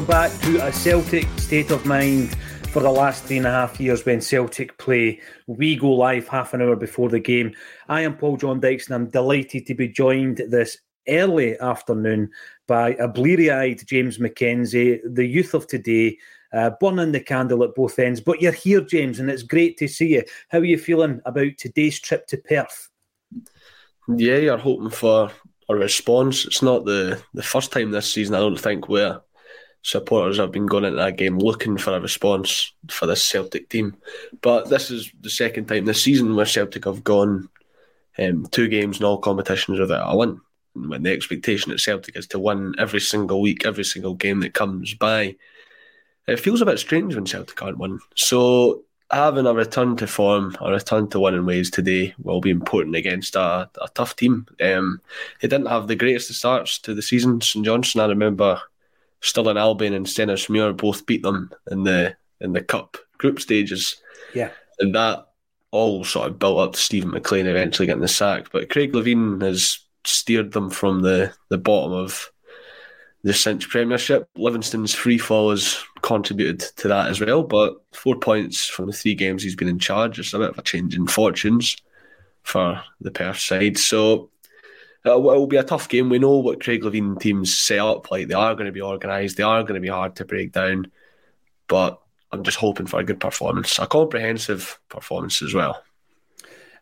Welcome back to a Celtic state of mind for the last three and a half years when Celtic play. We go live half an hour before the game. I am Paul John Dykes and I'm delighted to be joined this early afternoon by a bleary eyed James McKenzie, the youth of today, uh, burning the candle at both ends. But you're here, James, and it's great to see you. How are you feeling about today's trip to Perth? Yeah, you're hoping for a response. It's not the, the first time this season, I don't think, where supporters have been going into that game looking for a response for this Celtic team. But this is the second time this season where Celtic have gone um, two games in all competitions without a win. When the expectation at Celtic is to win every single week, every single game that comes by, it feels a bit strange when Celtic aren't winning. So having a return to form, a return to winning ways today will be important against a, a tough team. Um, he didn't have the greatest of starts to the season. St Johnstone, I remember Stirling Albion and Stenhousemuir both beat them in the in the cup group stages. Yeah. And that all sort of built up to Steven MacLean eventually getting the sack. But Craig Levein has steered them from the, the bottom of the Cinch Premiership. Livingston's free fall has contributed to that as well. But four points from the three games he's been in charge is a bit of a change in fortunes for the Perth side. So uh, it will be a tough game. We know what Craig Levein teams set up like. They are going to be organised. They are going to be hard to break down. But I'm just hoping for a good performance, a comprehensive performance as well.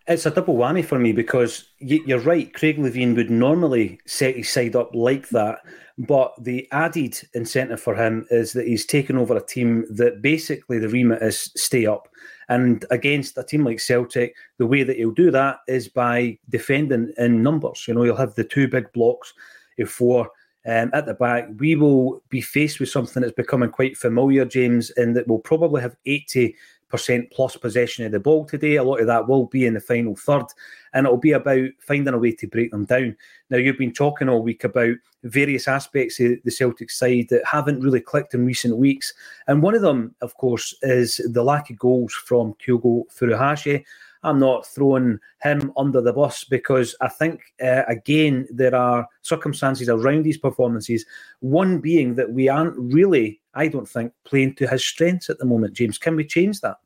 It's a double whammy for me because you're right. Craig Levein would normally set his side up like that, but the added incentive for him is that he's taken over a team that basically the remit is stay up. And against a team like Celtic, the way that he'll do that is by defending in numbers. You know, he'll have the two big blocks of four um, at the back. We will be faced with something that's becoming quite familiar, James, in that we'll probably have 80 percent plus possession of the ball today. A lot of that will be in the final third, and it'll be about finding a way to break them down. Now, you've been talking all week about various aspects of the Celtic side that haven't really clicked in recent weeks, and one of them, of course, is the lack of goals from Kyogo Furuhashi. I'm not throwing him under the bus because I think, uh, again, there are circumstances around these performances. One being that we aren't really, I don't think, playing to his strengths at the moment. James, can we change that?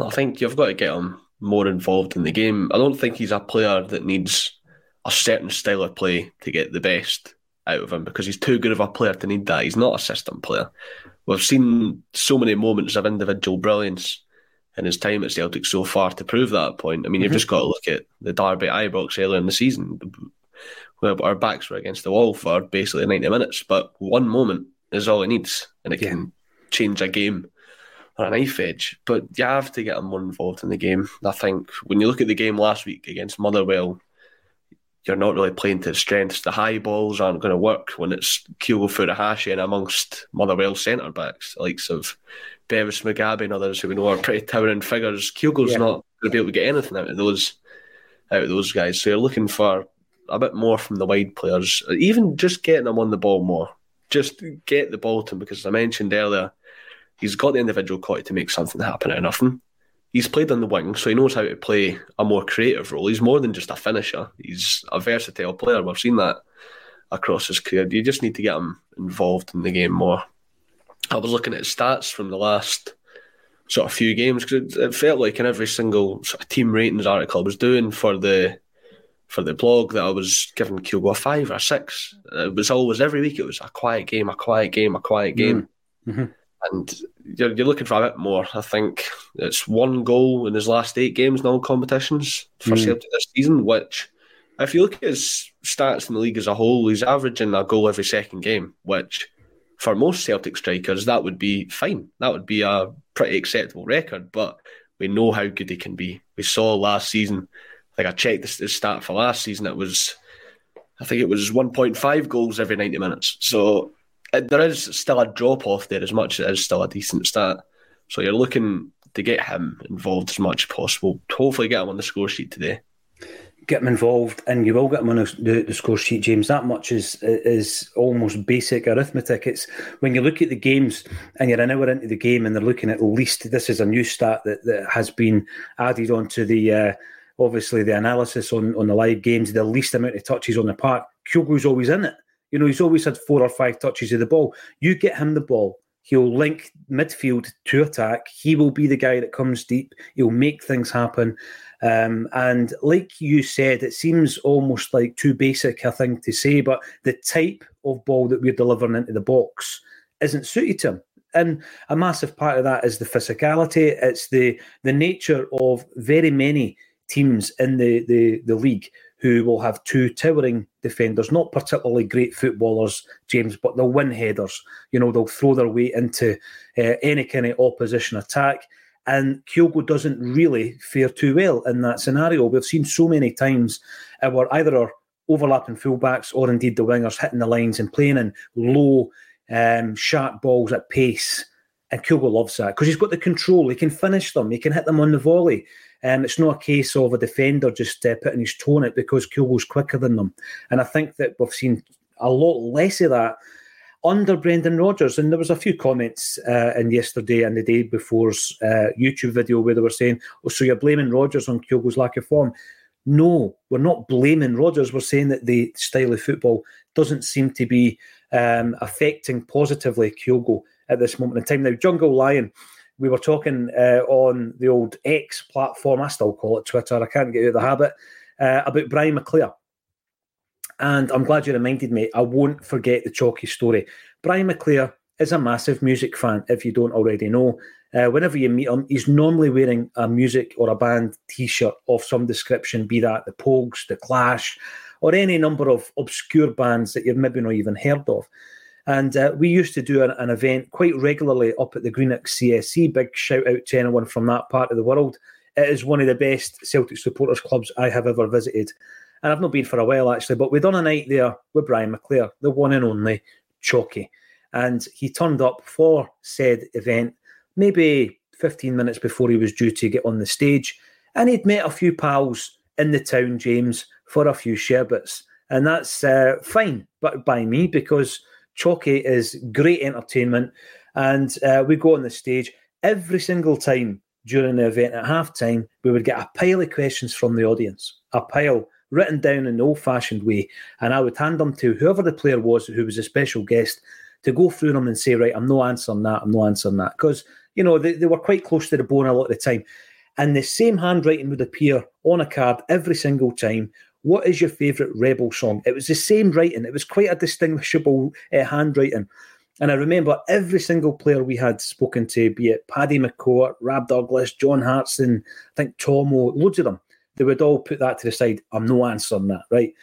I think you've got to get him more involved in the game. I don't think he's a player that needs a certain style of play to get the best out of him because he's too good of a player to need that. He's not a system player. We've seen so many moments of individual brilliance in his time at Celtic so far to prove that point. I mean, you've mm-hmm. just got to look at the Derby Ibrox earlier in the season, where our backs were against the wall for basically 90 minutes, but one moment is all he needs, and it yeah. can change a game on a knife edge. But you have to get him more involved in the game. I think when you look at the game last week against Motherwell, you're not really playing to strengths. The high balls aren't going to work when it's Kyogo Furuhashi and amongst Motherwell centre backs, the likes of Bevis Mugabi and others who we know are pretty towering figures. Kyogo's yeah. not going to be able to get anything out of those out of those guys. So you're looking for a bit more from the wide players, even just getting them on the ball more. Just get the ball to him because as I mentioned earlier, he's got the individual quality to make something happen out of nothing he's played on the wing, so he knows how to play a more creative role. He's more than just a finisher. He's a versatile player. We've seen that across his career. You just need to get him involved in the game more. I was looking at stats from the last sort of few games because it, felt like in every single sort of team ratings article I was doing for the for the blog that I was giving Kyogo a five or a six. It was always every week. It was a quiet game, a quiet game, a quiet game. Mm-hmm and you're, you're looking for a bit more. I think it's one goal in his last eight games in all competitions for mm. Celtic this season, which, if you look at his stats in the league as a whole, he's averaging a goal every second game, which for most Celtic strikers, that would be fine. That would be a pretty acceptable record, but we know how good he can be. We saw last season, like I checked the, stat for last season, it was, I think it was 1.5 goals every 90 minutes. So there is still a drop off there as much as it is still a decent stat. So you're looking to get him involved as much as possible. Hopefully, get him on the score sheet today. Get him involved, and you will get him on the, the score sheet, James. That much is is almost basic arithmetic. It's when you look at the games and you're an hour into the game, and they're looking at least. This is a new stat that, that has been added onto the. Uh, obviously, the analysis on, on the live games, the least amount of touches on the park. Kyogo's always in it. You know, he's always had four or five touches of the ball. You get him the ball, he'll link midfield to attack. He will be the guy that comes deep. He'll make things happen. Um, and like you said, it seems almost like too basic a thing to say, but the type of ball that we're delivering into the box isn't suited to him. And a massive part of that is the physicality. It's the the nature of very many teams in the, the, the league who will have two towering defenders, not particularly great footballers, James, but they'll win headers. You know, they'll throw their weight into uh, any kind of opposition attack. And Kyogo doesn't really fare too well in that scenario. We've seen so many times uh, where either our overlapping fullbacks or indeed the wingers hitting the lines and playing in low, um, sharp balls at pace. And Kyogo loves that because he's got the control. He can finish them. He can hit them on the volley. Um, it's not a case of a defender just uh, putting his toe in it because Kyogo's quicker than them. And I think that we've seen a lot less of that under Brendan Rodgers. And there was a few comments uh, in yesterday and the day before's uh, YouTube video where they were saying, "Oh, so you're blaming Rodgers on Kyogo's lack of form?" No, we're not blaming Rodgers. We're saying that the style of football doesn't seem to be um, affecting positively Kyogo at this moment in time. Now, Jungle Lion we were talking uh, on the old X platform, I still call it Twitter, I can't get out of the habit, uh, about Brian McClair. And I'm glad you reminded me, I won't forget the chalky story. Brian McClair is a massive music fan, if you don't already know. Uh, whenever you meet him, he's normally wearing a music or a band t shirt of some description, be that the Pogues, the Clash, or any number of obscure bands that you've maybe not even heard of. And uh, we used to do an, an, event quite regularly up at the Greenock CSC. Big shout out to anyone from that part of the world. It is one of the best Celtic supporters clubs I have ever visited. And I've not been for a while actually, but we'd done a night there with Brian McClair, the one and only Chalky. And he turned up for said event maybe 15 minutes before he was due to get on the stage. And he'd met a few pals in the town, James, for a few sherbets. And that's uh, fine but by me because Chalky is great entertainment, and uh, we go on the stage every single time during the event at halftime. We would get a pile of questions from the audience, a pile written down in the old-fashioned way, and I would hand them to whoever the player was who was a special guest to go through them and say, right, I'm no answering that, I'm no answering that, because you know they, they were quite close to the bone a lot of the time. And the same handwriting would appear on a card every single time what is your favourite Rebel song? It was the same writing. It was quite a distinguishable uh, handwriting. And I remember every single player we had spoken to, be it Paddy McCourt, Rab Douglas, John Hartson, I think Tomo, loads of them, they would all put that to the side. I'm no answering that, right?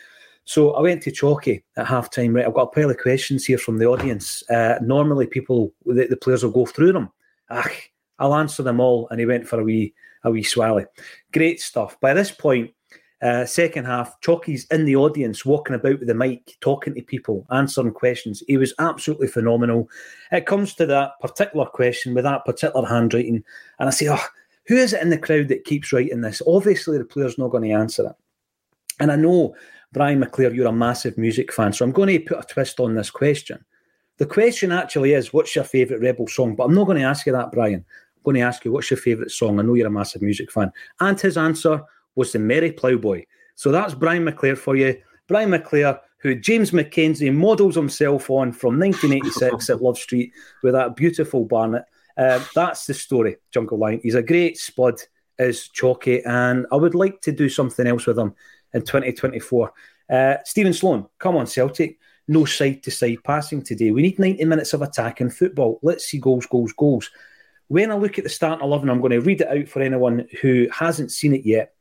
So I went to Chalky at half time, right? I've got a pile of questions here from the audience. Uh, normally, people, the, the, players will go through them. Ah, I'll answer them all. And he went for a wee, a wee swally. Great stuff. By this point, uh, second half, Chalky's in the audience, walking about with the mic, talking to people, answering questions. He was absolutely phenomenal. It comes to that particular question with that particular handwriting, and I say, oh, who is it in the crowd that keeps writing this? Obviously, the player's not going to answer it. And I know, Brian McClair, you're a massive music fan, so I'm going to put a twist on this question. The question actually is, what's your favourite Rebel song? But I'm not going to ask you that, Brian. I'm going to ask you, what's your favourite song? I know you're a massive music fan. And his answer was the Merry Ploughboy. So that's Brian McClair for you. Brian McClair, who James McKenzie models himself on from 1986 at Love Street with that beautiful Barnet. Uh, that's the story, Jungle Line. He's a great spud, is Chalky, and I would like to do something else with him in 2024. Uh, Stephen Sloan, come on, Celtic. No side to side passing today. We need 90 minutes of attacking football. Let's see goals, goals, goals. When I look at the starting 11, I'm going to read it out for anyone who hasn't seen it yet.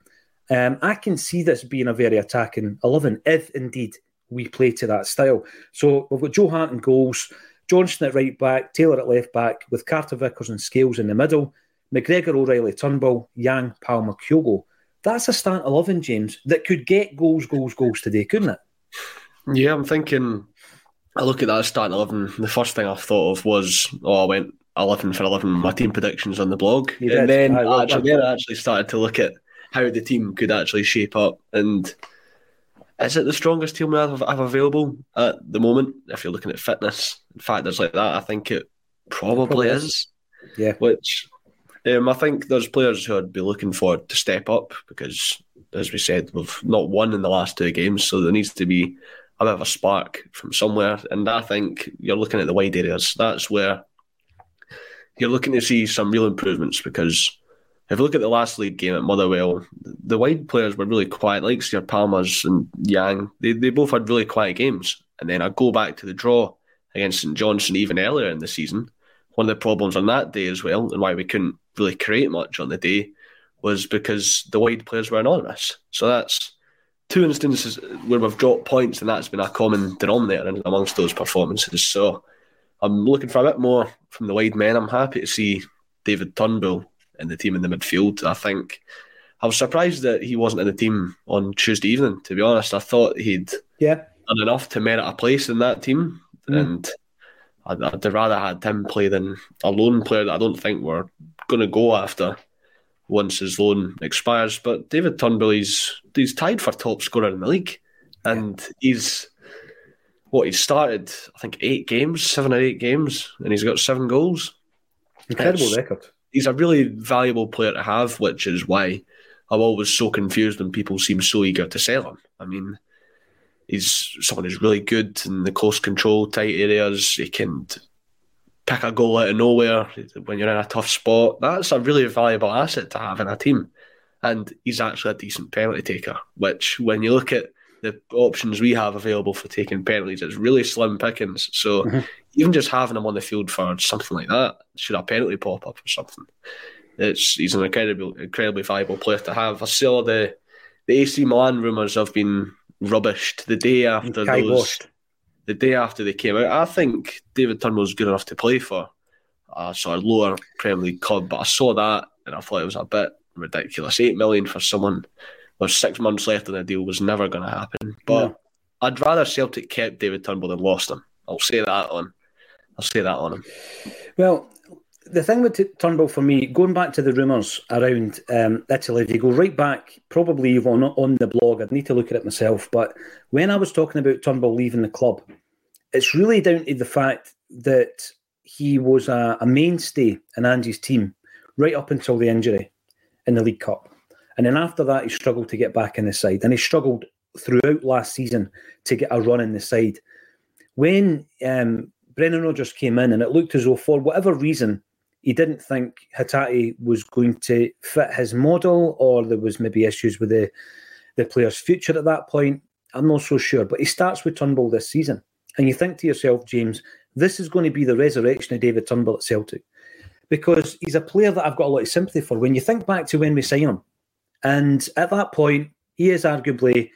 Um, I can see this being a very attacking 11 if indeed we play to that style. So we've got Joe Hart in goals, Johnston at right back, Taylor at left back, with Carter Vickers and Scales in the middle, McGregor, O'Riley, Turnbull, Yang, Palma, Kyogo. That's a start 11, James, that could get goals, goals, goals today, couldn't it? Yeah, I'm thinking. I look at that starting 11. The first thing I thought of was, oh, I went 11 for 11, my team predictions on the blog. You and did. then well I actually, then I actually started to look at how the team could actually shape up. And is it the strongest team we have, have available at the moment? If you're looking at fitness and factors like that, I think it probably, Probably is. is. Yeah. Which um, I think there's players who I'd be looking for to step up because, as we said, we've not won in the last two games, so there needs to be a bit of a spark from somewhere. And I think you're looking at the wide areas. That's where you're looking to see some real improvements because if you look at the last league game at Motherwell, the wide players were really quiet, like Sir Palmers and Yang. They, they both had really quiet games. And then I go back to the draw against St Johnstone even earlier in the season. One of the problems on that day as well, and why we couldn't really create much on the day, was because the wide players were anonymous. So that's two instances where we've dropped points, and that's been a common denominator amongst those performances. So I'm looking for a bit more from the wide men. I'm happy to see David Turnbull in the team in the midfield. I think I was surprised that he wasn't in the team on Tuesday evening. To be honest, I thought he'd Yeah. done enough to merit a place in that team, mm. and I'd, I'd rather had him play than a loan player that I don't think we're going to go after once his loan expires. But David Turnbull, he's he's tied for top scorer in the league, and he's what he's started. I think eight games, seven or eight games, and he's got seven goals. Incredible It's- record. He's a really valuable player to have, which is why I'm always so confused when people seem so eager to sell him. I mean, he's someone who's really good in the close control tight areas. He can pick a goal out of nowhere when you're in a tough spot. That's a really valuable asset to have in a team. And he's actually a decent penalty taker, which when you look at the options we have available for taking penalties, it's really slim pickings. So mm-hmm. even just having him on the field for something like that, should a penalty pop up or something, it's he's an incredibly incredibly valuable player to have. I saw the the AC Milan rumours have been rubbished the day after those Kiboshed. the day after they came out. I think David Turnbull's good enough to play for a sort of lower Premier League club, but I saw that and I thought it was a bit ridiculous. Eight million for someone with six months left on the deal was never going to happen. But No. I'd rather Celtic kept David Turnbull than lost him. I'll say that on. I'll say that on him. Well, the thing with Turnbull for me, going back to the rumours around um, Italy, if you go right back, probably even on, on the blog, I'd need to look at it myself. But when I was talking about Turnbull leaving the club, it's really down to the fact that he was a, a mainstay in Andy's team right up until the injury in the League Cup. And then after that, he struggled to get back in the side. And he struggled throughout last season to get a run in the side. When um, Brendan Rodgers came in, and it looked as though, for whatever reason, he didn't think Hatate was going to fit his model, or there was maybe issues with the the player's future at that point. I'm not so sure. But he starts with Turnbull this season, and you think to yourself, James, this is going to be the resurrection of David Turnbull at Celtic, because he's a player that I've got a lot of sympathy for. When you think back to when we signed him, and at that point, he is arguably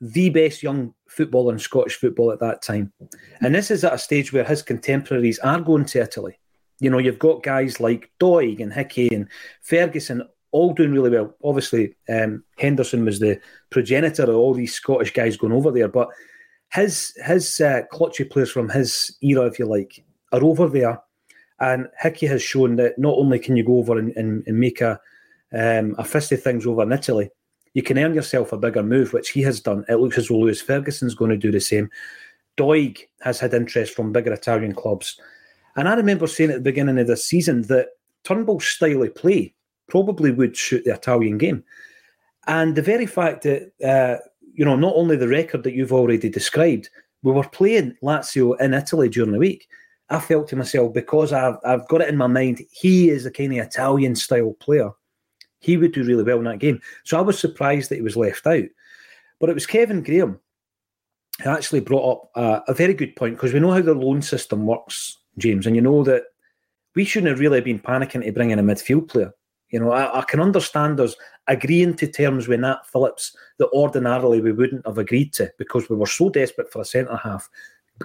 the best young footballer in Scottish football at that time. And this is at a stage where his contemporaries are going to Italy. You know, you've got guys like Doig and Hickey and Ferguson all doing really well. Obviously, um, Henderson was the progenitor of all these Scottish guys going over there, but his his uh, clutchy players from his era, if you like, are over there. And Hickey has shown that not only can you go over and, and, and make a um, a fist of things over in Italy, you can earn yourself a bigger move, which he has done. It looks as though Lewis Ferguson's going to do the same. Doig has had interest from bigger Italian clubs. And I remember saying at the beginning of the season that Turnbull's style of play probably would suit the Italian game. And the very fact that, uh, you know, not only the record that you've already described, we were playing Lazio in Italy during the week. I felt to myself, because I've, I've got it in my mind, he is a kind of Italian style player. He would do really well in that game. So I was surprised that he was left out. But it was Kevin Graham who actually brought up uh, a very good point because we know how the loan system works, James, and you know that we shouldn't have really been panicking to bring in a midfield player. You know, I, I, can understand us agreeing to terms with Nat Phillips that ordinarily we wouldn't have agreed to because we were so desperate for a centre half.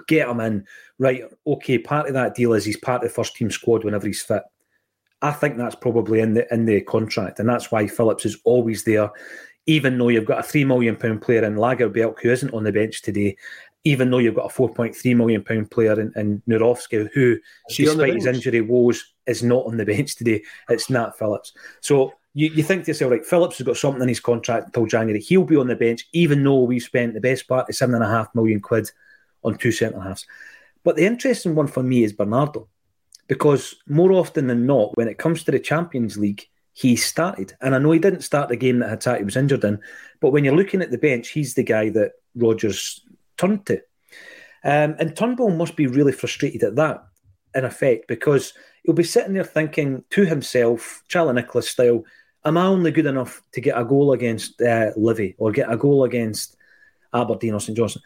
Get him in, right? Okay, part of that deal is he's part of the first team squad whenever he's fit. I think that's probably in the in the contract, and that's why Phillips is always there. Even though you've got a three million pound player in Lagerbielke who isn't on the bench today, even though you've got a four point three million pound player in, in Nawrocki who, despite his injury woes, is not on the bench today. It's Nat Phillips. So you, you think to yourself, right, Phillips has got something in his contract until January. He'll be on the bench, even though we've spent the best part of seven and a half million quid on two centre halves. But the interesting one for me is Bernardo, because more often than not, when it comes to the Champions League, he started. And I know he didn't start the game that Hatate was injured in, but when you're looking at the bench, he's the guy that Rodgers turned to. Um, and Turnbull must be really frustrated at that, in effect, because he'll be sitting there thinking to himself, Charlie Nicholas style, am I only good enough to get a goal against uh, Livy or get a goal against Aberdeen or St Johnstone?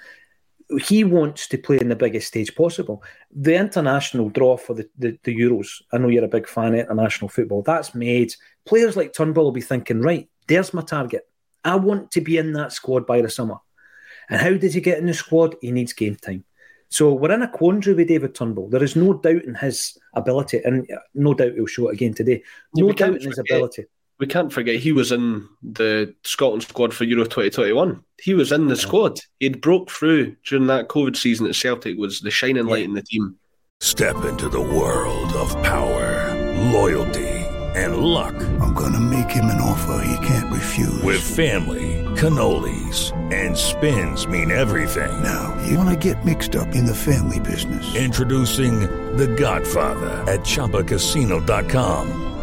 He wants to play in the biggest stage possible. The international draw for the, the, the Euros, I know you're a big fan of international football, that's made players like Turnbull will be thinking, right, there's my target. I want to be in that squad by the summer. And how did he get in the squad? He needs game time. So we're in a quandary with David Turnbull. There is no doubt in his ability, and no doubt he'll show it again today. No doubt in his ability. We can't forget he was in the Scotland squad for Euro 2021. He was in the yeah. squad. He'd broke through during that COVID season at Celtic, was the shining light in the team. Step into the world of power, loyalty, and luck. I'm going to make him an offer he can't refuse. With family cannolis, and spins mean everything. Now, you want to get mixed up in the family business. Introducing The Godfather at Chumbacasino.com.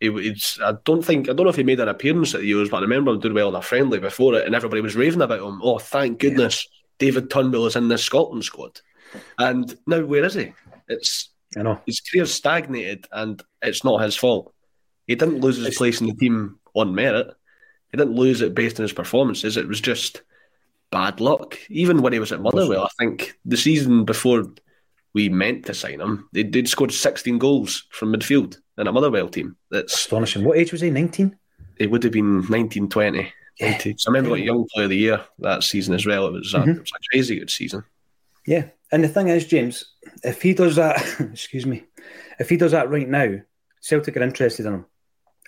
he, it's, I don't think I don't know if he made an appearance at the Euros, but I remember him doing well in a friendly before it, and everybody was raving about him. Oh, thank goodness yeah. David Turnbull is in this Scotland squad. And now where is he? It's I know his career's stagnated, and it's not his fault. He didn't lose his it's, place in the team on merit. He didn't lose it based on his performances. It was just bad luck. Even when he was at Motherwell, I think the season before we meant to sign him, they'd, they'd scored 16 goals from midfield in a Motherwell team. That's astonishing. What age was he? 19? It would have been 19, 20. Yeah. So I remember like young player of the year that season as well. It was, a, mm-hmm. it was a crazy good season. Yeah. And the thing is, James, if he does that, excuse me, if he does that right now, Celtic are interested in him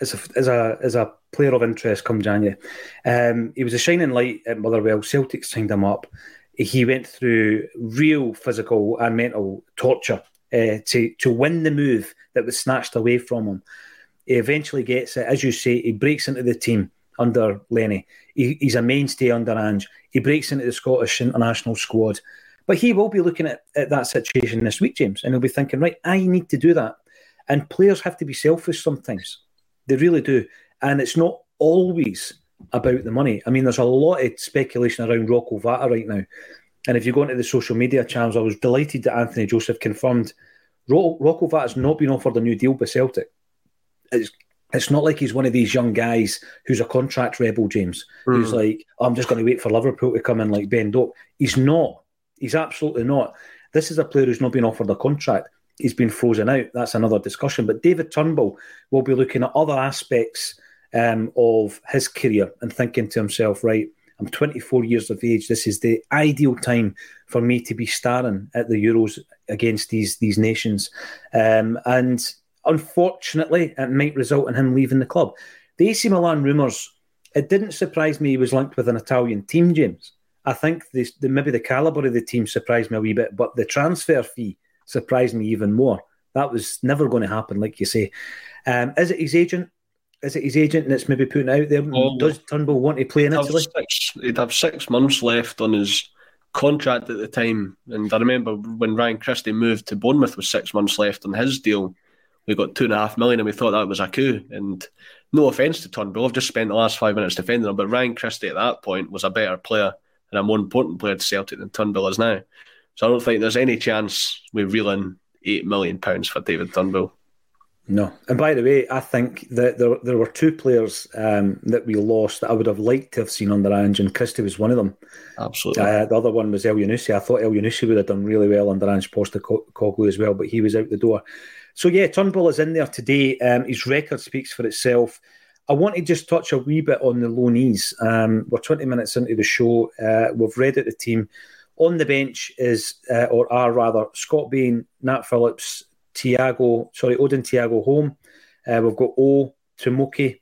as a, as a, as a player of interest come January. Um, he was a shining light at Motherwell. Celtic signed him up. He went through real physical and mental torture uh, to to win the move that was snatched away from him. He eventually gets it, as you say, he breaks into the team under Lenny. He, he's a mainstay under Ange. He breaks into the Scottish international squad. But he will be looking at, at that situation this week, James, and he'll be thinking, right, I need to do that. And players have to be selfish sometimes. They really do. And it's not always about the money. I mean, there's a lot of speculation around Rocco Vata right now. And if you go into the social media channels, I was delighted that Anthony Joseph confirmed Rocco Vata has not been offered a new deal by Celtic. It's, it's not like he's one of these young guys who's a contract rebel, James, mm. who's like, I'm just going to wait for Liverpool to come in like Ben Doak. He's not. He's absolutely not. This is a player who's not been offered a contract. He's been frozen out. That's another discussion. But David Turnbull will be looking at other aspects um, of his career and thinking to himself, right, I'm 24 years of age. This is the ideal time for me to be starring at the Euros against these these nations. Um, and unfortunately, it might result in him leaving the club. The AC Milan rumours, it didn't surprise me he was linked with an Italian team, James. I think the, the, maybe the calibre of the team surprised me a wee bit, but the transfer fee surprised me even more. That was never going to happen, like you say. Um, is it his agent? Is it his agent that's maybe putting out there? Oh, Does Turnbull want to play in Italy? Six, he'd have six months left on his contract at the time. And I remember when Ryan Christie moved to Bournemouth with six months left on his deal, we got two and a half million and we thought that was a coup. And no offence to Turnbull, I've just spent the last five minutes defending him, but Ryan Christie at that point was a better player and a more important player to Celtic than Turnbull is now. So I don't think there's any chance we're reeling eight million pounds for David Turnbull. No. And by the way, I think that there, there were two players um, that we lost that I would have liked to have seen under Ange, and Christie was one of them. Absolutely. Uh, the other one was Elyounoussi. I thought Elyounoussi would have done really well under Ange Postecoglou as well, but he was out the door. So, yeah, Turnbull is in there today. Um, his record speaks for itself. I want to just touch a wee bit on the loanees. Um, we're 20 minutes into the show. Uh, we've read out the team. On the bench is, uh, or are rather, Scott Bain, Nat Phillips, Thiago, sorry, Odin Thiago Holm. Uh, we've got O, Tomoki,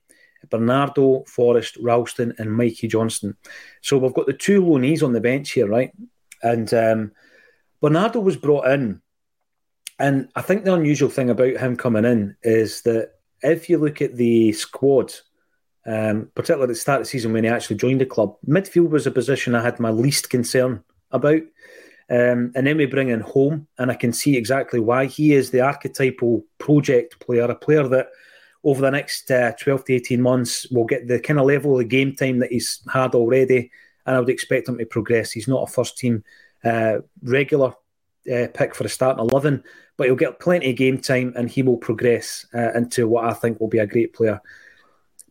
Bernardo, Forrest, Ralston, and Mikey Johnston. So we've got the two loanees on the bench here, right? And um, Bernardo was brought in. And I think the unusual thing about him coming in is that if you look at the squad, um, particularly at the start of the season when he actually joined the club, midfield was a position I had my least concern about. Um, and then we bring in Holm, and I can see exactly why he is the archetypal project player, a player that over the next uh, 12 to 18 months will get the kind of level of game time that he's had already, and I would expect him to progress. He's not a first team uh, regular uh, pick for a starting 11, but he'll get plenty of game time and he will progress uh, into what I think will be a great player.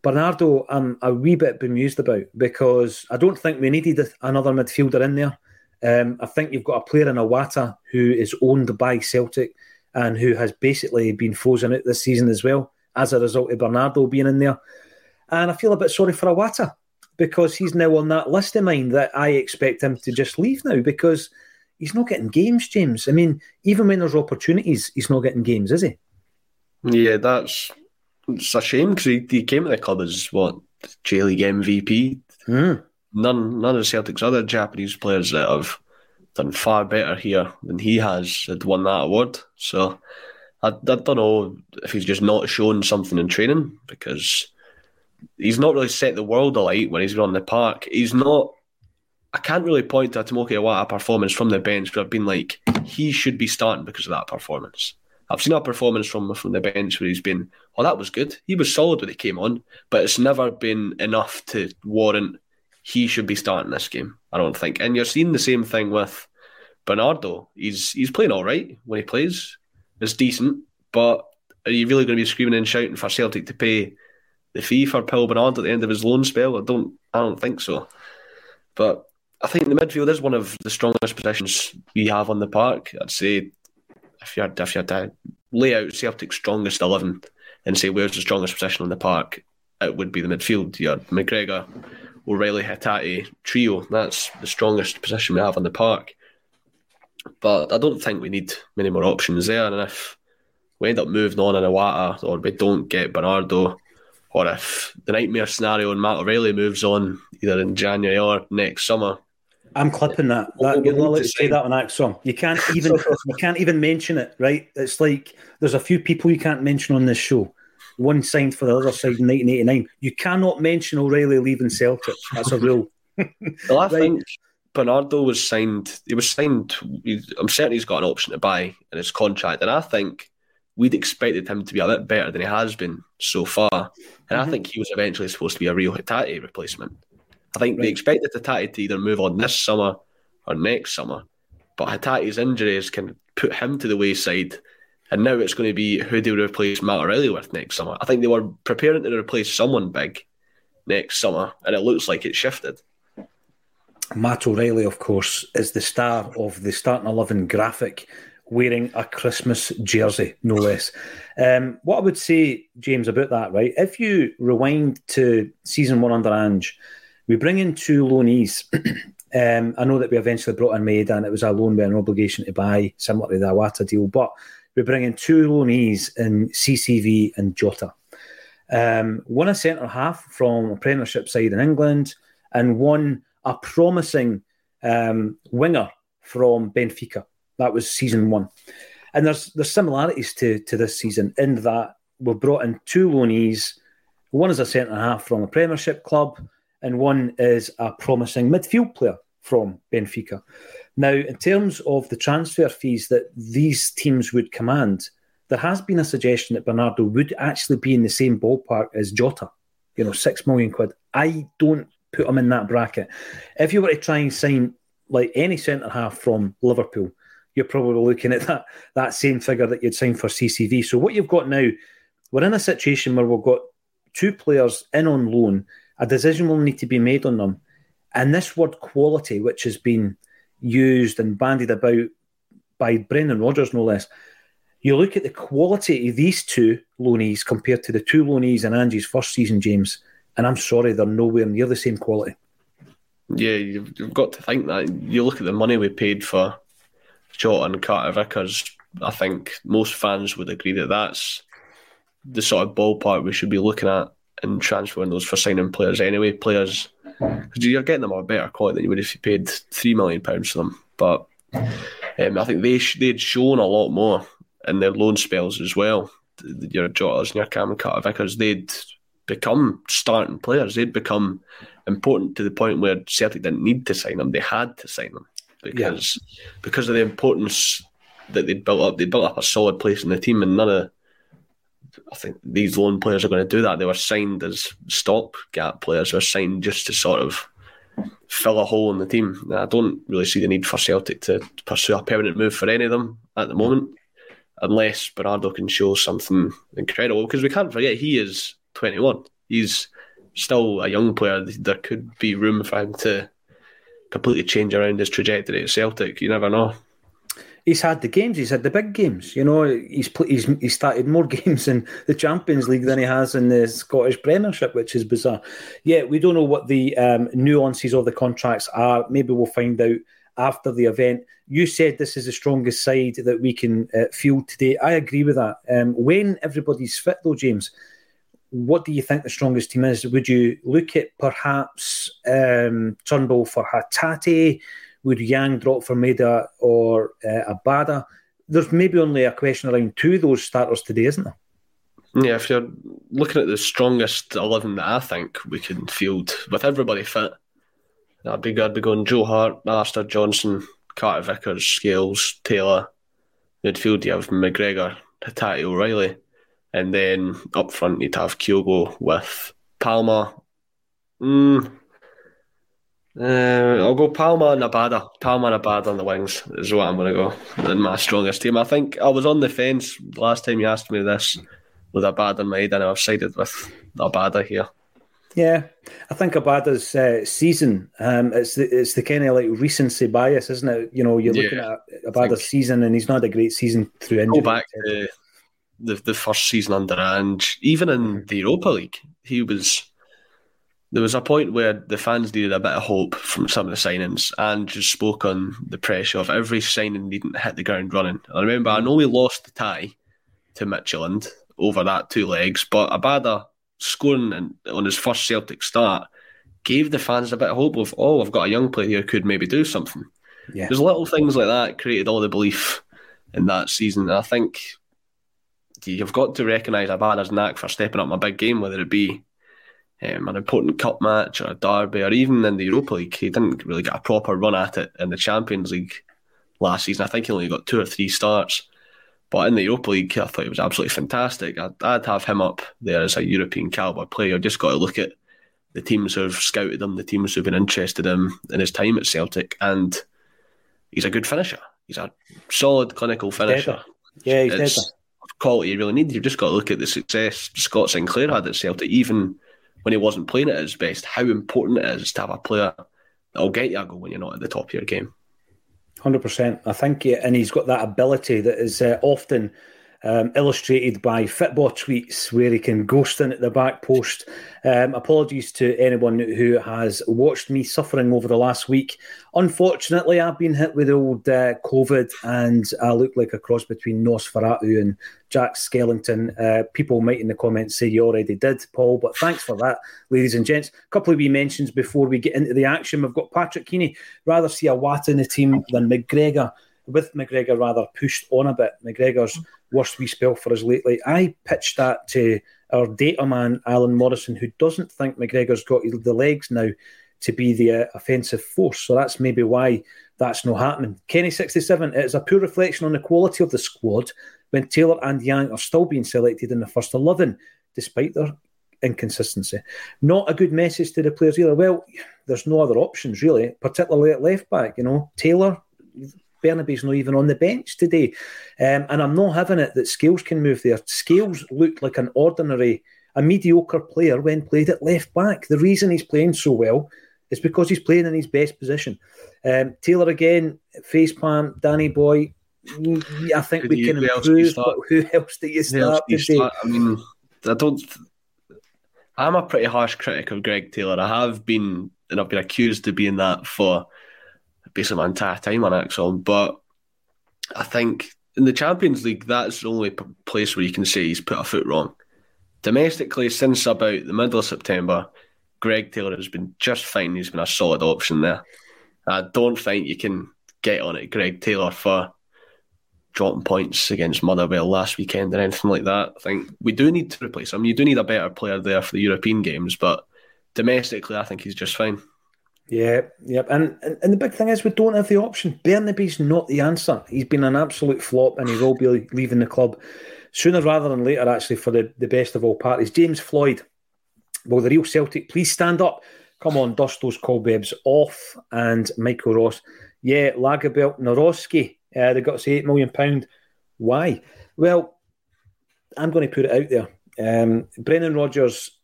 Bernardo, I'm a wee bit bemused about because I don't think we needed another midfielder in there. Um, I think you've got a player in Iwata who is owned by Celtic and who has basically been frozen out this season as well as a result of Bernardo being in there. And I feel a bit sorry for Iwata because he's now on that list of mine that I expect him to just leave now because he's not getting games, James. I mean, even when there's opportunities, he's not getting games, is he? Yeah, that's it's a shame because he, he, came to the club as what J League MVP. Mm none none of the Celtic's other Japanese players that have done far better here than he has had won that award. So I, I don't know if he's just not shown something in training because he's not really set the world alight when he's been on the park. He's not. I can't really point to a Tomoki Iwata performance from the bench, but I've been like, he should be starting because of that performance. I've seen a performance from from the bench where he's been, oh, that was good. He was solid when he came on, but it's never been enough to warrant he should be starting this game. I don't think. And you're seeing the same thing with Bernardo. He's he's playing all right when he plays. It's decent, but are you really going to be screaming and shouting for Celtic to pay the fee for Paulo Bernardo at the end of his loan spell? I don't. I don't think so. But I think the midfield is one of the strongest positions we have on the park. I'd say if you had if you had to lay out Celtic's strongest eleven and say where's the strongest position on the park, it would be the midfield. You had McGregor, O'Riley Hatate trio. That's the strongest position we have on the park. But I don't think we need many more options there. And if we end up moving on in Iwata or we don't get Bernardo, or if the nightmare scenario and Matt O'Riley moves on either in January or next summer. I'm clipping that. that you know, let's say that on that song. You can't even you can't even mention it, right? It's like there's a few people you can't mention on this show one signed for the other side in 1989. You cannot mention O'Riley leaving Celtic. That's a rule. well, I right. think Bernardo was signed. He was signed. I'm certain he's got an option to buy in his contract, and I think we'd expected him to be a bit better than he has been so far. And mm-hmm. I think he was eventually supposed to be a real Hatate replacement. I think right. they expected Hatate to either move on this summer or next summer, but Hatate's injuries can put him to the wayside. And now it's going to be who we replace Matt O'Riley with next summer. I think they were preparing to replace someone big next summer, and it looks like it shifted. Matt O'Riley, of course, is the star of the starting 11 graphic wearing a Christmas jersey, no less. Um, what I would say, James, about that, right? If you rewind to season one under Ange, we bring in two loanees. um, I know that we eventually brought in Maeda and it was a loan with an obligation to buy, similar to the Iwata deal, but we bring in two loanees in CCV and Jota. Um, one a centre half from a Premiership side in England, and one a promising um, winger from Benfica. That was season one. And there's there's similarities to, to this season in that we've brought in two loanees. One is a centre half from a Premiership club, and one is a promising midfield player from Benfica. Now, in terms of the transfer fees that these teams would command, there has been a suggestion that Bernardo would actually be in the same ballpark as Jota, you know, six million quid. I don't put him in that bracket. If you were to try and sign like any centre half from Liverpool, you're probably looking at that that same figure that you'd sign for CCV. So what you've got now, we're in a situation where we've got two players in on loan. A decision will need to be made on them, and this word quality, which has been used and bandied about by Brendan Rodgers, no less. You look at the quality of these two loanees compared to the two loanees in Angie's first season, James, and I'm sorry, they're nowhere near the same quality. Yeah, you've, got to think that. You look at the money we paid for Jota and Carter Vickers. I think most fans would agree that that's the sort of ballpark we should be looking at in transfer windows for signing players anyway. Players, because you're getting them a better quality than you would if you paid three million pounds for them. But um, I think they they'd shown a lot more in their loan spells as well. Your Jotas and your Cam and Carter Vickers, they'd become starting players. They'd become important to the point where Celtic didn't need to sign them; they had to sign them because yeah. because of the importance that they'd built up. They built up a solid place in the team, and none of I think these loan players are going to do that. They were signed as stopgap players. They were signed just to sort of fill a hole in the team. I don't really see the need for Celtic to pursue a permanent move for any of them at the moment, unless Bernardo can show something incredible. Because we can't forget he is 21. He's still a young player. There could be room for him to completely change around his trajectory at Celtic. You never know. He's had the games. He's had the big games. You know, he's he's he started more games in the Champions League than he has in the Scottish Premiership, which is bizarre. Yeah, we don't know what the um, nuances of the contracts are. Maybe we'll find out after the event. You said this is the strongest side that we can uh, field today. I agree with that. Um, when everybody's fit, though, James, what do you think the strongest team is? Would you look at perhaps um, Turnbull for Hatate? Would Yang drop for Maeda or uh, Abada? There's maybe only a question around two of those starters today, isn't there? Yeah, if you're looking at the strongest 11 that I think we can field with everybody fit, that'd be. I'd be going Joe Hart, Alistair Johnston, Carter Vickers, Scales, Taylor. Midfield, you have McGregor, Hatate, O'Riley. And then up front, you'd have Kyogo with Palma. Mm, uh, I'll go Palma and Abada. Palma and Abada on the wings is what I'm going to go in my strongest team. I think I was on the fence last time you asked me this with Abada in mind, and I've sided with Abada here. Yeah, I think Abada's uh, season, um, it's the, it's the kind of like recency bias, isn't it? You know, you're looking yeah, at Abada's season and he's not a great season through injury. Go back to the the first season under Ange, even in mm-hmm. the Europa League, he was. There was a point where the fans needed a bit of hope from some of the signings, and just spoke on the pressure of every signing needing to hit the ground running. I remember, I know we lost the tie to Midtjylland over that two legs, but Abada scoring on his first Celtic start gave the fans a bit of hope of, oh, I've got a young player who could maybe do something. Yeah. There's little things like that created all the belief in that season. And I think you've got to recognise Abada's knack for stepping up in a big game, whether it be um, an important cup match or a derby or even in the Europa League. He didn't really get a proper run at it in the Champions League last season. I think he only got two or three starts. But in the Europa League, I thought he was absolutely fantastic. I'd, I'd have him up there as a European caliber player. Just got to look at the teams who have scouted him, the teams who've been interested in him in his time at Celtic, and he's a good finisher. He's a solid clinical finisher. Yeah, he's it's quality you really need. You've just got to look at the success Scott Sinclair had at Celtic, even when he wasn't playing at his best. How important it is to have a player that'll get you a goal when you're not at the top of your game. Hundred percent. I think, and he's got that ability that is uh, often um, illustrated by football tweets where he can ghost in at the back post. Um, apologies to anyone who has watched me suffering over the last week. Unfortunately, I've been hit with old uh, COVID and I look like a cross between Nosferatu and Jack Skellington. Uh, people might in the comments say you already did, Paul, but thanks for that, ladies and gents. A couple of wee mentions before we get into the action. We've got Patrick Keeney, rather see Iwata in the team than McGregor with McGregor rather pushed on a bit. McGregor's worst wee spell for us lately. I pitched that to our data man, Alan Morrison, who doesn't think McGregor's got the legs now to be the uh, offensive force. So that's maybe why that's not happening. Kenny67, it is a poor reflection on the quality of the squad when Taylor and Yang are still being selected in the first 11, despite their inconsistency. Not a good message to the players either. Well, there's no other options really, particularly at left back. You know, Taylor, Bernabei's not even on the bench today. Um, and I'm not having it that Scales can move there. Scales looked like an ordinary, a mediocre player when played at left back. The reason he's playing so well is because he's playing in his best position. Um, Taylor again, face palm, Danny Boy. I think Who we can who else do you improve, but who else do you start do you today? start? I mean, I don't. I'm a pretty harsh critic of Greg Taylor. I have been, and I've been accused of being that for basically my entire time on ACSOM. But I think in the Champions League, that's the only place where you can say he's put a foot wrong. Domestically, since about the middle of September, Greg Taylor has been just fine. He's been a solid option there. I don't think you can get on it, Greg Taylor, for dropping points against Motherwell last weekend or anything like that. I think we do need to replace him. You do need a better player there for the European games, but domestically, I think he's just fine. Yeah, yep. And, and and the big thing is we don't have the option. Bernabei's not the answer. He's been an absolute flop and he will be leaving the club sooner rather than later, actually, for the, the best of all parties. James Floyd, well, the real Celtic, please stand up. Come on, dust those cobwebs off. And Michael Ross, yeah, Lagerbielke, Nawrocki, uh, they got to say £8 million. Why? Well, I'm going to put it out there. Um, Brendan Rodgers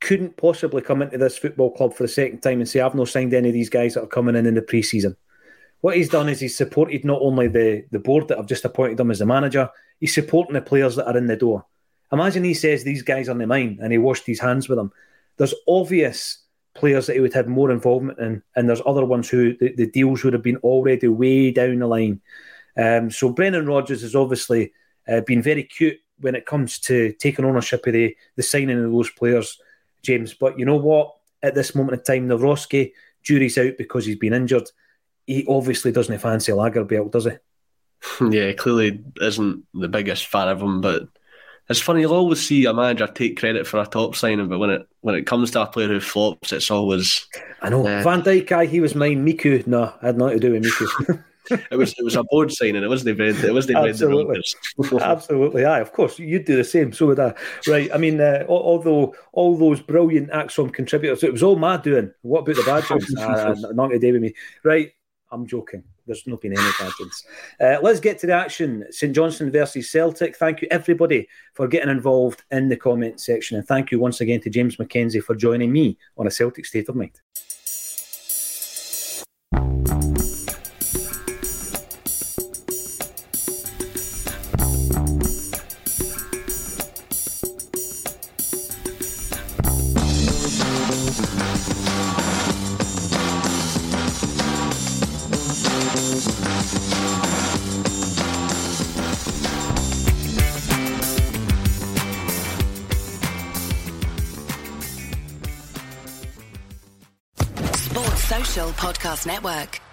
couldn't possibly come into this football club for the second time and say, I've not signed any of these guys that are coming in in the pre season. What he's done is he's supported not only the, the board that have just appointed him as the manager, he's supporting the players that are in the door. Imagine he says these guys are in the mine and he washed his hands with them. There's obvious players that he would have more involvement in, and there's other ones who the, the deals would have been already way down the line. Um, so Brendan Rodgers has obviously uh, been very cute when it comes to taking ownership of the, the signing of those players, James. But you know what? At this moment in time, Nawrocki, jury's out because he's been injured. He obviously doesn't fancy Lagerbielke, does he? yeah, clearly isn't the biggest fan of him, but it's funny. You'll always see a manager take credit for a top signing, but when it when it comes to a player who flops, it's always I know. uh, Van Dijk, aye, he was mine. Miku, no, I had nothing to do with Miku. it was it was a board signing. It wasn't even it wasn't even Absolutely. Absolutely, aye. Of course, you'd do the same. So would I. Right. I mean, uh, although all those brilliant ACSOM contributors, it was all my doing. What about the bad ones? uh, nothing to do with me. Right. I'm joking. There's not been any ones. Uh, let's get to the action. St Johnstone versus Celtic. Thank you, everybody, for getting involved in the comment section. And thank you once again to James McKenzie for joining me on a Celtic State of Mind. Podcast Network.